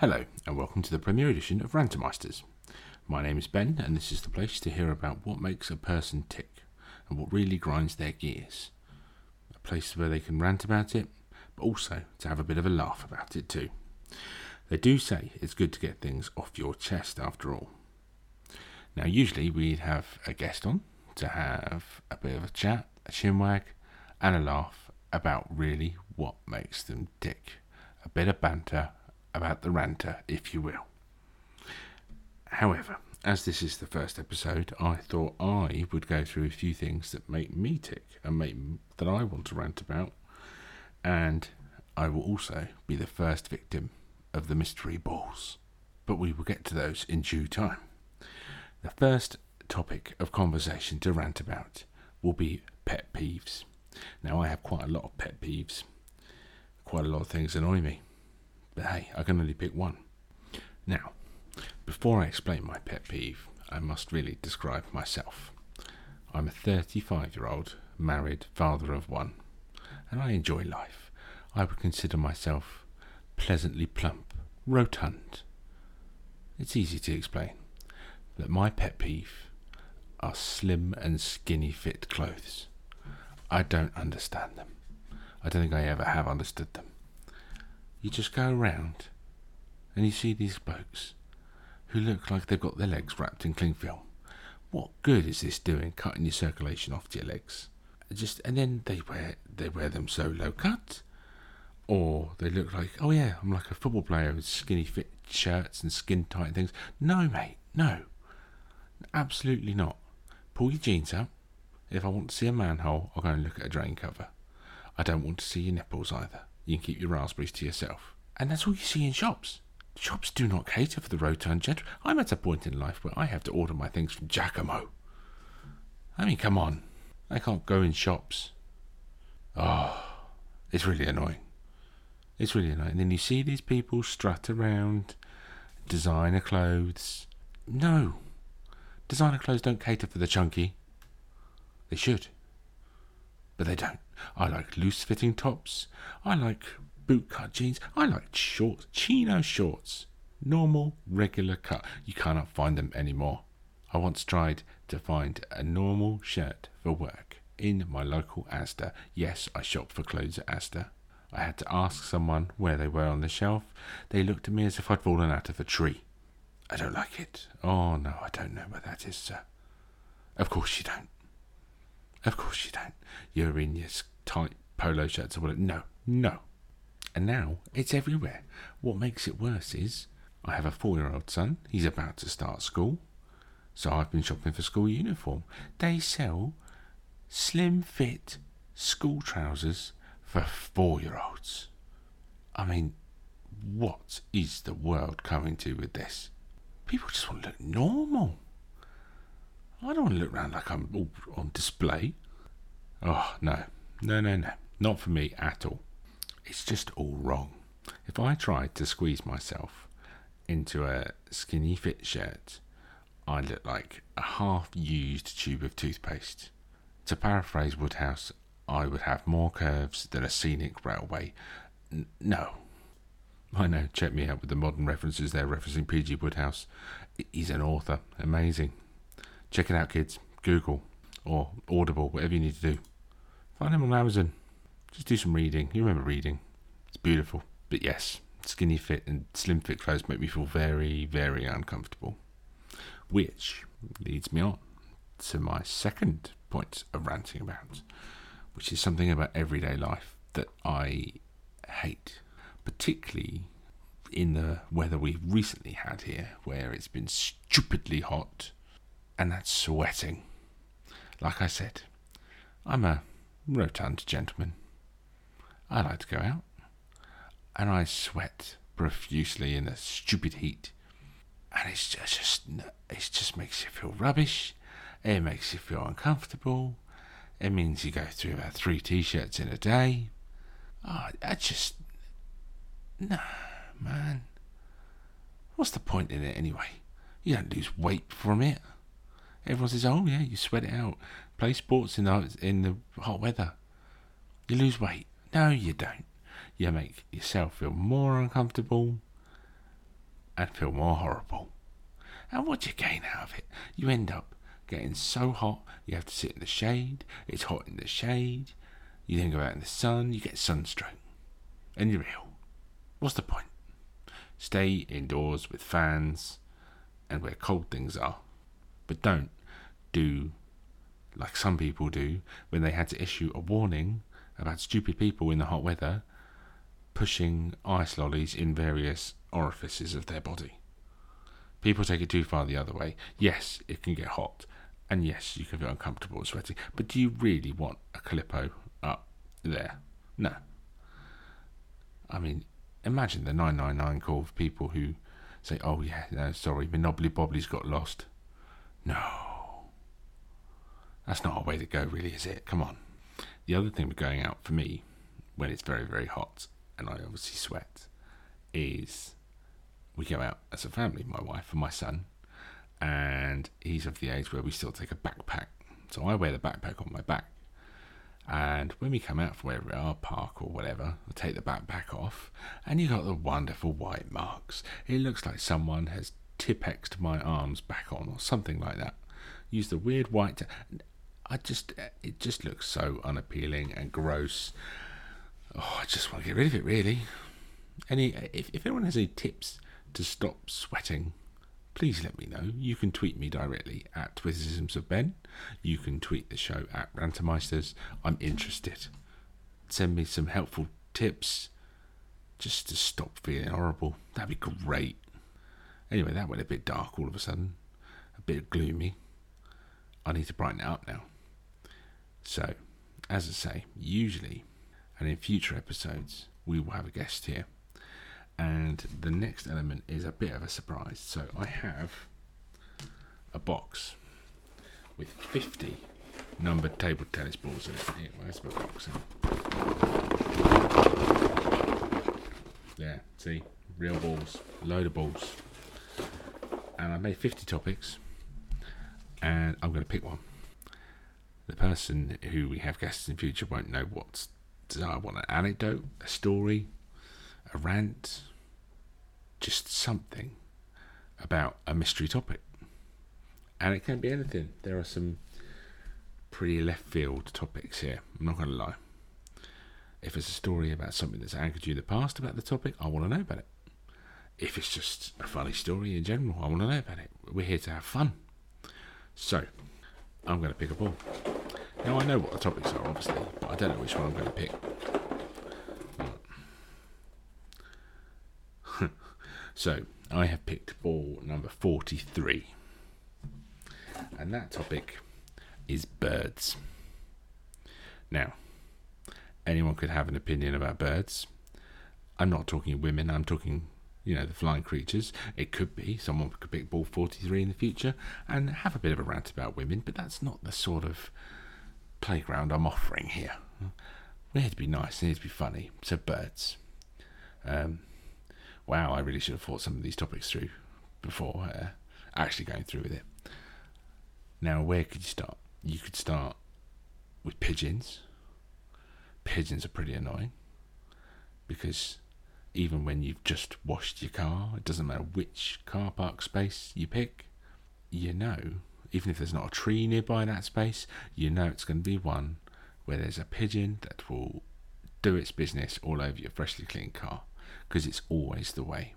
Hello, and welcome to the premiere edition of Rantermeisters. My name is Ben, and this is the place to hear about what makes a person tick and what really grinds their gears. A place where they can rant about it, but also to have a bit of a laugh about it too. They do say it's good to get things off your chest after all. Now, usually we'd have a guest on to have a bit of a chat, a chinwag, and a laugh about really what makes them tick. A bit of banter about the ranter, if you will. However, as this is the first episode, I thought I would go through a few things that make me tick and make that I want to rant about, and I will also be the first victim of the mystery balls. But we will get to those in due time. The first topic of conversation to rant about will be pet peeves. Now, I have quite a lot of pet peeves. Quite a lot of things annoy me. But hey, I can only pick one. Now, before I explain my pet peeve, I must really describe myself. I'm a 35 year old, married, father of one, and I enjoy life. I would consider myself pleasantly plump, rotund. It's easy to explain that my pet peeve are slim and skinny fit clothes. I don't understand them. I don't think I ever have understood them. You just go around and you see these blokes who look like they've got their legs wrapped in cling film. What good is this doing, cutting your circulation off to your legs? Just and then they wear they wear them so low cut, or they look like oh yeah, I'm like a football player with skinny fit shirts and skin tight things. No, mate, no, absolutely not. Pull your jeans up. If I want to see a manhole, I'll go and look at a drain cover. I don't want to see your nipples either you can keep your raspberries to yourself. And that's all you see in shops. Shops do not cater for the rotund gentleman. I'm at a point in life where I have to order my things from Jacamo. I mean, come on. I can't go in shops. Oh, it's really annoying. It's really annoying. And then you see these people strut around, designer clothes. No. Designer clothes don't cater for the chunky. They should. But they don't. I like loose fitting tops. I like bootcut jeans. I like shorts, chino shorts. Normal, regular cut. You cannot find them anymore. I once tried to find a normal shirt for work in my local Asda. Yes, I shop for clothes at Asda. I had to ask someone where they were on the shelf. They looked at me as if I'd fallen out of a tree. I don't like it. Oh no, I don't know where that is, sir. Of course you don't. Of course you don't. You're in your tight polo shirts or whatever. No, no. And now it's everywhere. What makes it worse is I have a four year old son. He's about to start school. So I've been shopping for school uniform. They sell slim fit school trousers for four year olds. I mean, what is the world coming to with this? People just want to look normal. I don't want to look around like I'm all on display. Oh, no. No, no, no. Not for me at all. It's just all wrong. If I tried to squeeze myself into a skinny fit shirt, I look like a half used tube of toothpaste. To paraphrase Wodehouse, I would have more curves than a scenic railway. N- no. I know, check me out with the modern references there, referencing P.G. Wodehouse. He's an author. Amazing. Check it out, kids. Google or Audible, whatever you need to do. Find him on Amazon. Just do some reading. You remember reading. It's beautiful. But yes, skinny fit and slim fit clothes make me feel very, very uncomfortable. Which leads me on to my second point of ranting about, which is something about everyday life that I hate, particularly in the weather we've recently had here, where it's been stupidly hot, and that's sweating. Like I said, I'm a rotund gentleman. I like to go out, and I sweat profusely in the stupid heat, and it's just, just it just makes you feel rubbish. It makes you feel uncomfortable. It means you go through about three t-shirts in a day. Oh, I just no, man. What's the point in it anyway? You don't lose weight from it. Everyone says, "Oh yeah, you sweat it out." Play sports in the in the hot weather. You lose weight. No, you don't. You make yourself feel more uncomfortable. and feel more horrible. And what do you gain out of it? You end up getting so hot you have to sit in the shade. It's hot in the shade. You then go out in the sun, you get sunstroke. And you're ill. What's the point? Stay indoors with fans and where cold things are. But don't do like some people do when they had to issue a warning about stupid people in the hot weather pushing ice lollies in various orifices of their body. People take it too far the other way. Yes, it can get hot, and yes, you can feel uncomfortable and sweaty, but do you really want a Calippo up there? No. I mean, imagine the 999 call of people who say, oh, yeah, no, sorry, Monopoly Bobbly's got lost. No. That's not a way to go, really, is it? Come on. The other thing with going out for me, when it's very, very hot, and I obviously sweat, is we go out as a family, my wife and my son, and he's of the age where we still take a backpack. So I wear the backpack on my back. And when we come out from wherever we are, park or whatever, I take the backpack off, and you got the wonderful white marks. It looks like someone has Tipp-Exed my arms back on, or something like that. Use the weird white. I just, it just looks so unappealing and gross. Oh, I just want to get rid of it, really. Any, if, if anyone has any tips to stop sweating, please let me know. You can tweet me directly at Witticisms of Ben. You can tweet the show at Rantermeisters. I'm interested. Send me some helpful tips just to stop feeling horrible. That'd be great. Anyway, that went a bit dark all of a sudden, a bit gloomy. I need to brighten it up now. So, as I say, usually and in future episodes, we will have a guest here. And the next element is a bit of a surprise. So I have a box with 50 numbered table tennis balls in it. Here, where's my box? There, see, real balls, load of balls. And I made 50 topics, and I'm going to pick one. The person who we have guests in future won't know what's I want an anecdote, a story, a rant, just something about a mystery topic. And it can be anything. There are some pretty left field topics here, I'm not going to lie. If it's a story about something that's angered you in the past about the topic, I want to know about it. If it's just a funny story in general, I want to know about it. We're here to have fun. So, I'm going to pick a ball. Now I know what the topics are, obviously, but I don't know which one I'm going to pick. so I have picked ball number 43, and that topic is birds. Now, anyone could have an opinion about birds. I'm not talking women, I'm talking, you know, the flying creatures. It could be someone could pick ball 43 in the future and have a bit of a rant about women, but that's not the sort of playground I'm offering here. We're here to be nice and here to be funny. So, birds. Um, wow, I really should have thought some of these topics through before uh, actually going through with it. Now, where could you start? You could start with pigeons. Pigeons are pretty annoying because even when you've just washed your car, it doesn't matter which car park space you pick, you know even if there's not a tree nearby that space, you know it's going to be one where there's a pigeon that will do its business all over your freshly cleaned car because it's always the way.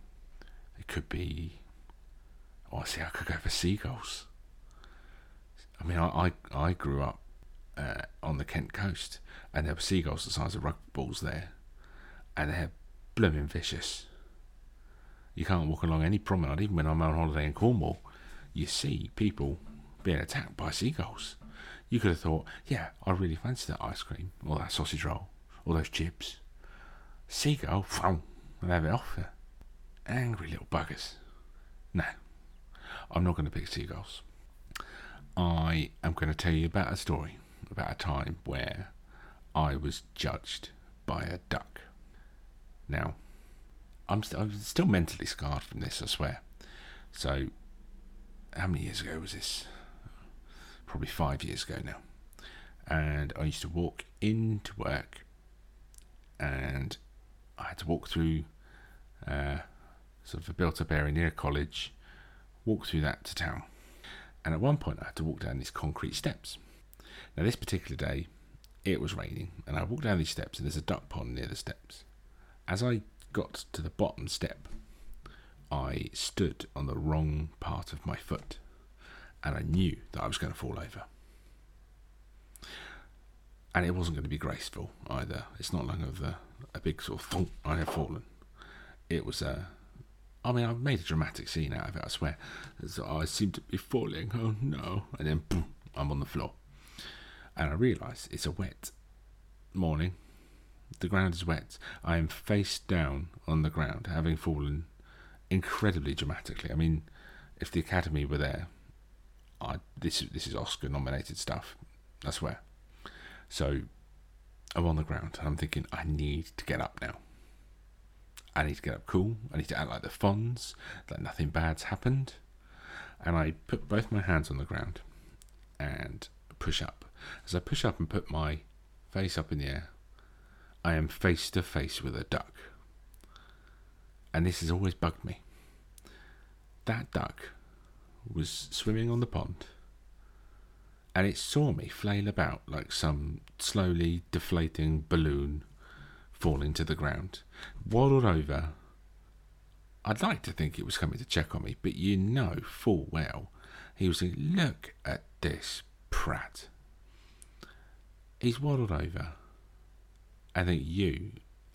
It could be, oh, I see, I could go for seagulls. I mean, I, I, I grew up uh, on the Kent coast and there were seagulls the size of rugby balls there and they're blooming vicious. You can't walk along any promenade, even when I'm on holiday in Cornwall, you see people being attacked by seagulls. You could have thought, yeah, I really fancy that ice cream, or that sausage roll, or those chips. Seagull, and have it off you. Angry little buggers. No, I'm not going to pick seagulls. I am going to tell you about a story about a time where I was judged by a duck. Now, I'm, st- I'm still mentally scarred from this, I swear. So, how many years ago was this? probably five years ago now. And I used to walk into work and I had to walk through uh, sort of a built up area near a college, walk through that to town. And at one point, I had to walk down these concrete steps. Now, this particular day, it was raining, and I walked down these steps, and there's a duck pond near the steps. As I got to the bottom step, I stood on the wrong part of my foot, and I knew that I was going to fall over. And it wasn't going to be graceful either. It's not like a, uh, a big sort of thump, I have fallen. It was a. I mean, I've made a dramatic scene out of it, I swear. So I seem to be falling, oh no. And then, boom, I'm on the floor and I realise it's a wet morning. The ground is wet. I am face down on the ground, having fallen incredibly dramatically. I mean, if the Academy were there, I, this this is Oscar nominated stuff. I swear. So I'm on the ground and I'm thinking I need to get up now. I need to get up cool. I need to act like the Fonz, that nothing bad's happened. And I put both my hands on the ground and push up. As I push up and put my face up in the air, I am face to face with a duck. And this has always bugged me. That duck was swimming on the pond and it saw me flail about like some slowly deflating balloon falling to the ground. Waddled over. I'd like to think it was coming to check on me, but you know full well he was saying, Look at this prat he's waddled over. I think you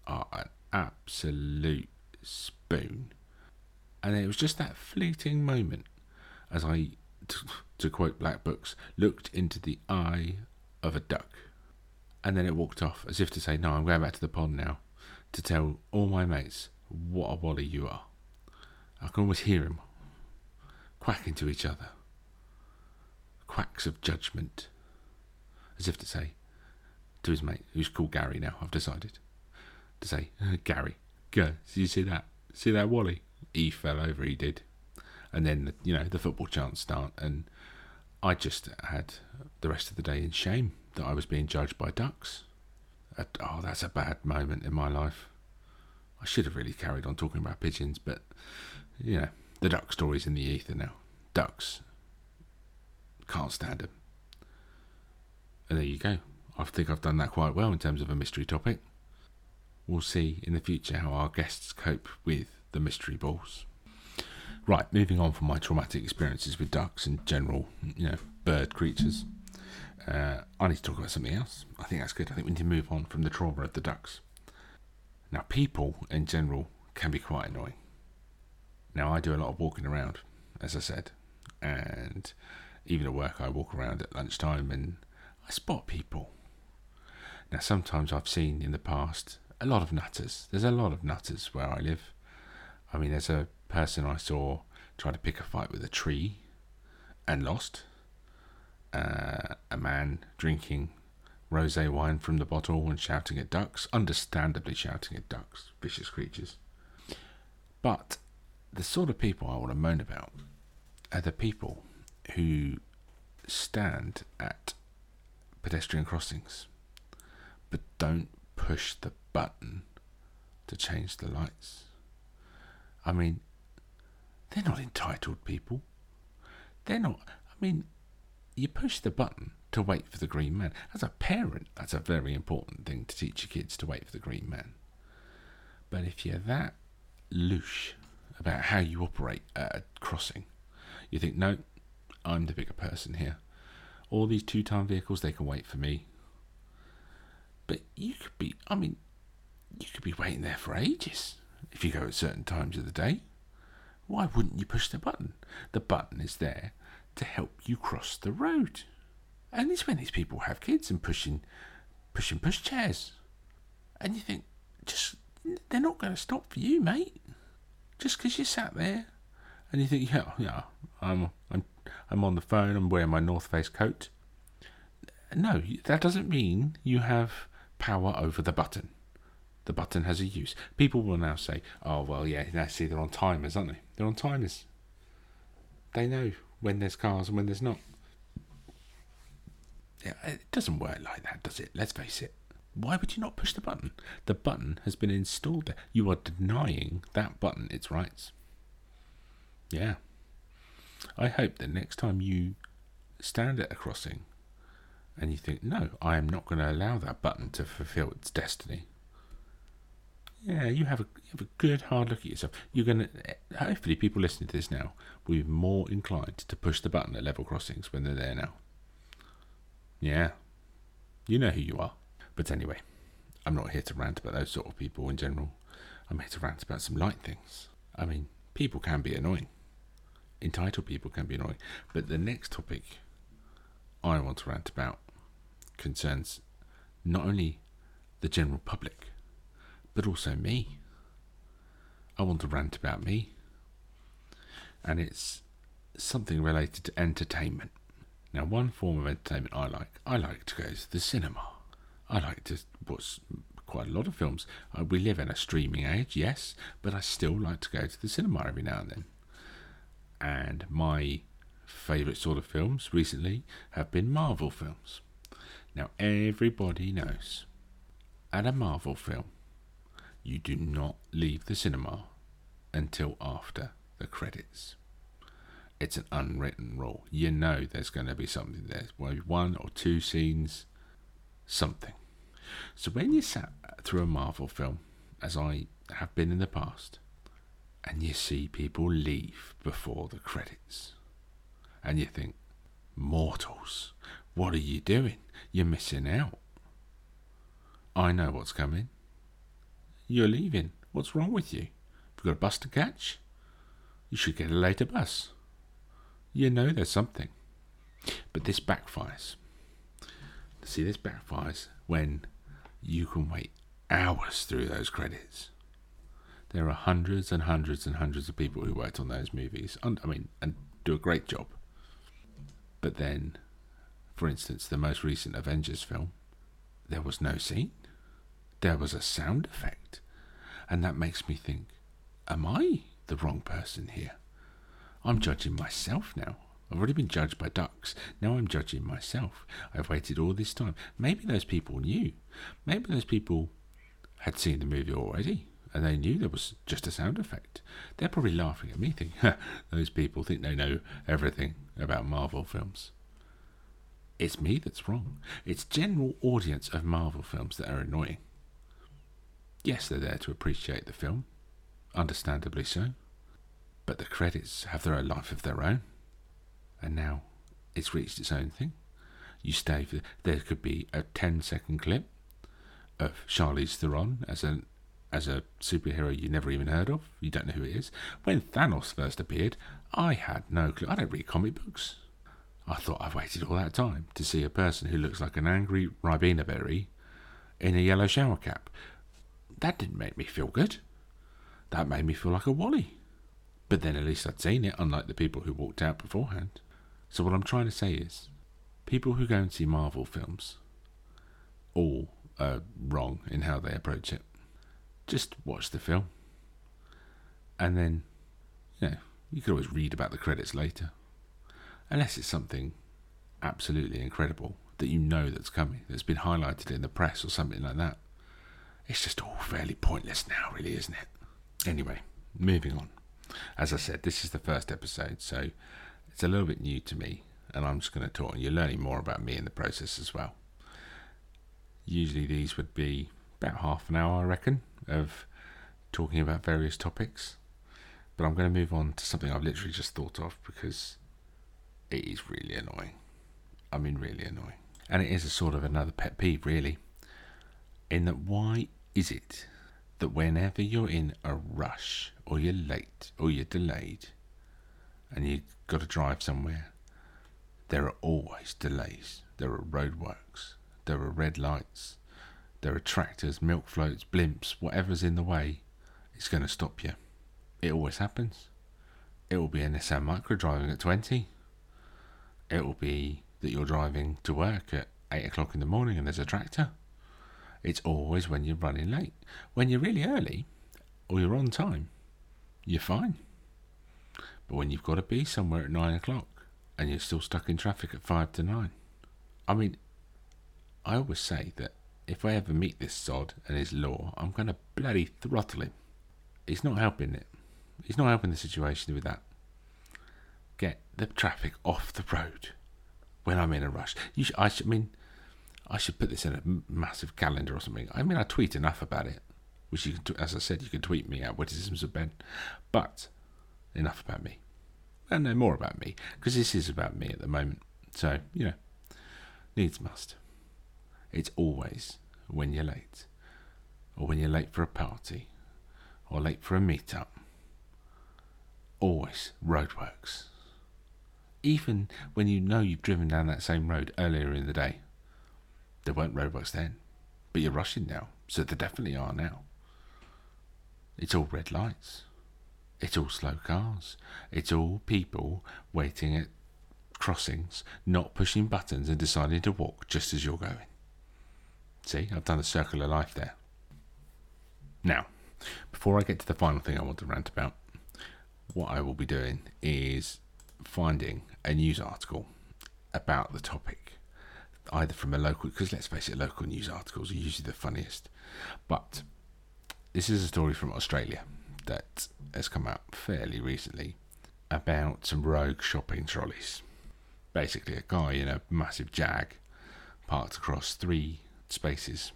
are an absolute spoon. And it was just that fleeting moment as I, to quote Black Books, looked into the eye of a duck. And then it walked off as if to say, No, I'm going back to the pond now to tell all my mates what a wally you are. I can almost hear him quacking to each other. Quacks of judgment. As if to say, to his mate, who's called Gary now, I've decided, to say, uh, Gary, go, you see that? See that Wally? He fell over, he did. And then, you know, the football chants start, and I just had the rest of the day in shame that I was being judged by ducks. Oh, that's a bad moment in my life. I should have really carried on talking about pigeons, but, you know, the duck story's in the ether now. Ducks. Can't stand them. And there you go. I think I've done that quite well in terms of a mystery topic. We'll see in the future how our guests cope with the mystery balls. Right, moving on from my traumatic experiences with ducks and general, you know, bird creatures. Uh, I need to talk about something else. I think that's good. I think we need to move on from the trauma of the ducks. Now, people in general can be quite annoying. Now, I do a lot of walking around, as I said, and even at work, I walk around at lunchtime and I spot people now, sometimes I've seen in the past a lot of nutters. There's a lot of nutters where I live. I mean, there's a person I saw try to pick a fight with a tree and lost. Uh, a man drinking rosé wine from the bottle and shouting at ducks, understandably shouting at ducks, vicious creatures. But the sort of people I want to moan about are the people who stand at pedestrian crossings but don't push the button to change the lights. I mean, they're not entitled people. They're not. I mean, you push the button to wait for the green man. As a parent, that's a very important thing to teach your kids to wait for the green man. But if you're that louche about how you operate at a crossing, you think, no, I'm the bigger person here. All these two ton vehicles, they can wait for me. But you could be, I mean, you could be waiting there for ages if you go at certain times of the day. Why wouldn't you push the button? The button is there to help you cross the road. And it's when these people have kids and pushing, pushing push chairs. And you think, just, they're not going to stop for you, mate. Just because you sat there and you think, yeah, yeah, I'm, I'm, I'm on the phone, I'm wearing my North Face coat. No, that doesn't mean you have power over the button. The button has a use. People will now say, oh, well, yeah, now see, they're on timers, aren't they? They're on timers. They know when there's cars and when there's not. Yeah, it doesn't work like that, does it? Let's face it. Why would you not push the button? The button has been installed there. You are denying that button its rights. Yeah. I hope that next time you stand at a crossing and you think, no, I am not going to allow that button to fulfill its destiny. Yeah, you have a you have a good hard look at yourself. You're gonna hopefully people listening to this now will be more inclined to push the button at level crossings when they're there now. Yeah, you know who you are. But anyway, I'm not here to rant about those sort of people in general. I'm here to rant about some light things. I mean, people can be annoying. Entitled people can be annoying. But the next topic I want to rant about concerns not only the general public, but also me. I want to rant about me. And it's something related to entertainment. Now, one form of entertainment I like, I like to go to the cinema. I like to watch quite a lot of films. Uh, we live in a streaming age, yes, but I still like to go to the cinema every now and then. And my favourite sort of films recently have been Marvel films. Now, everybody knows at a Marvel film, you do not leave the cinema until after the credits. It's an unwritten rule. You know there's going to be something there. One or two scenes, something. So when you sat through a Marvel film, as I have been in the past, and you see people leave before the credits, and you think, mortals, what are you doing? You're missing out. I know what's coming. You're leaving. What's wrong with you? Have got a bus to catch? You should get a later bus. You know there's something. But this backfires. See, this backfires when you can wait hours through those credits. There are hundreds and hundreds and hundreds of people who worked on those movies. I mean, and do a great job. But then, for instance, the most recent Avengers film, there was no scene. There was a sound effect. And that makes me think, am I the wrong person here? I'm judging myself now. I've already been judged by ducks. Now I'm judging myself. I've waited all this time. Maybe those people knew. Maybe those people had seen the movie already and they knew there was just a sound effect. They're probably laughing at me, thinking, those people think they know everything about Marvel films. It's me that's wrong. It's general audience of Marvel films that are annoying. Yes, they're there to appreciate the film, understandably so, but the credits have their own life of their own, and now it's reached its own thing. You stay for there could be a 10 second clip of Charlize Theron as an as a superhero you never even heard of. You don't know who it is. When Thanos first appeared, I had no clue. I don't read comic books. I thought I've waited all that time to see a person who looks like an angry Ribena berry in a yellow shower cap. That didn't make me feel good. That made me feel like a wally. But then at least I'd seen it, unlike the people who walked out beforehand. So what I'm trying to say is, people who go and see Marvel films all are wrong in how they approach it. Just watch the film. And then, you know, you could always read about the credits later. Unless it's something absolutely incredible that you know that's coming, that's been highlighted in the press or something like that. It's just all fairly pointless now, really, isn't it? Anyway, moving on. As I said, this is the first episode, so it's a little bit new to me, and I'm just going to talk, and you're learning more about me in the process as well. Usually, these would be about half an hour, I reckon, of talking about various topics. But I'm going to move on to something I've literally just thought of because it is really annoying. I mean, really annoying. And it is a sort of another pet peeve, really. In that, why is it that whenever you're in a rush, or you're late, or you're delayed, and you've got to drive somewhere, there are always delays. There are roadworks. There are red lights. There are tractors, milk floats, blimps, whatever's in the way, it's going to stop you. It always happens. It will be an Nissan Micra driving at 20. It will be that you're driving to work at 8 o'clock in the morning and there's a tractor. It's always when you're running late. When you're really early or you're on time, you're fine. But when you've got to be somewhere at 9 o'clock and you're still stuck in traffic at 5 to 9, I mean, I always say that if I ever meet this sod and his law, I'm going to bloody throttle him. He's not helping it. He's not helping the situation with that. The traffic off the road when I'm in a rush. You I, sh- I mean, I should put this in a massive calendar or something. I mean, I tweet enough about it, which you can, t- as I said, you can tweet me at witticisms of Ben. But enough about me, and no more about me because this is about me at the moment. So you know, needs must. It's always when you're late, or when you're late for a party, or late for a meetup. Always roadworks. Even when you know you've driven down that same road earlier in the day. There weren't roadworks then, but you're rushing now, so there definitely are now. It's all red lights. It's all slow cars. It's all people waiting at crossings, not pushing buttons and deciding to walk just as you're going. See, I've done a circle of life there. Now, before I get to the final thing I want to rant about, what I will be doing is finding a news article about the topic, either from a local, because let's face it, local news articles are usually the funniest. But this is a story from Australia that has come out fairly recently about some rogue shopping trolleys. Basically, a guy in a massive jag parked across three spaces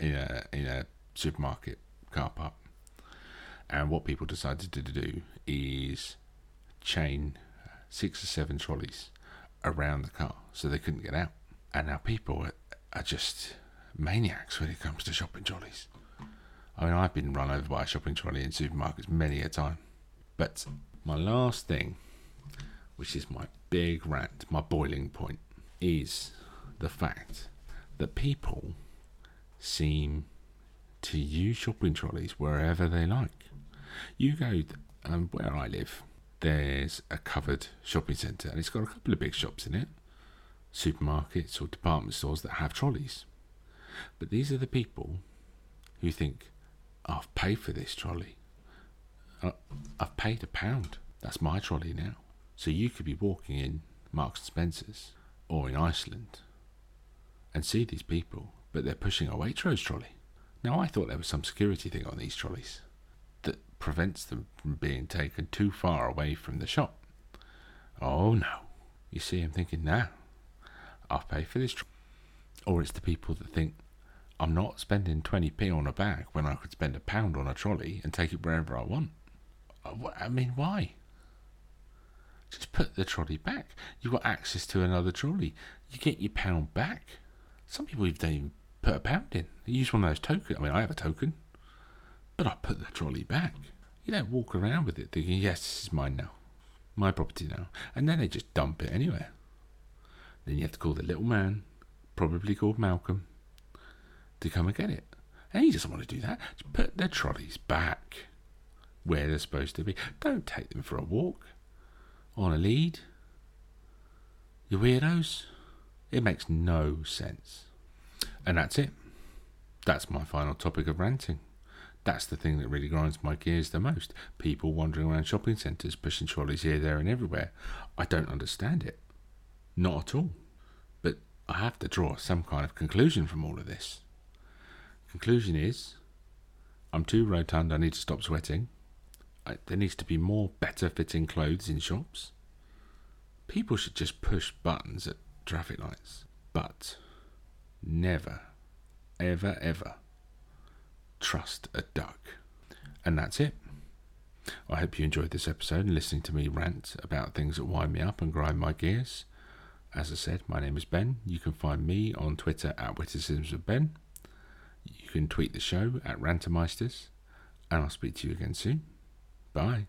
in a in a supermarket car park. And what people decided to do is chain six or seven trolleys around the car so they couldn't get out. And now people are, just maniacs when it comes to shopping trolleys. I mean, I've been run over by a shopping trolley in supermarkets many a time. But my last thing, which is my big rant, my boiling point, is the fact that people seem to use shopping trolleys wherever they like. You go um, where I live, there's a covered shopping centre and it's got a couple of big shops in it, supermarkets or department stores that have trolleys. But these are the people who think, I've paid for this trolley. Uh, I've paid a pound. That's my trolley now. So you could be walking in Marks and Spencer's or in Iceland and see these people, but they're pushing a Waitrose trolley. Now I thought there was some security thing on these trolleys prevents them from being taken too far away from the shop. Oh no. You see, I'm thinking, now I'll pay for this. Tro-. Or it's the people that think, I'm not spending 20p on a bag when I could spend a pound on a trolley and take it wherever I want. Uh, I mean, why? Just put the trolley back. You've got access to another trolley. You get your pound back. Some people even put a pound in. They use one of those tokens. I mean, I have a token, but I put the trolley back. You don't walk around with it thinking, yes, this is mine now. My property now. And then they just dump it anywhere. Then you have to call the little man, probably called Malcolm, to come and get it. And he doesn't want to do that. Just put their trolleys back where they're supposed to be. Don't take them for a walk on a lead. You weirdos. It makes no sense. And that's it. That's my final topic of ranting. That's the thing that really grinds my gears the most. People wandering around shopping centres, pushing trolleys here, there, and everywhere. I don't understand it. Not at all. But I have to draw some kind of conclusion from all of this. Conclusion is I'm too rotund, I need to stop sweating. I, there needs to be more better fitting clothes in shops. People should just push buttons at traffic lights. But never, ever, ever trust a duck. And that's it. I hope you enjoyed this episode and listening to me rant about things that wind me up and grind my gears. As I said, my name is Ben. You can find me on Twitter at Witticisms of Ben. You can tweet the show at Rantermeisters. And I'll speak to you again soon. Bye.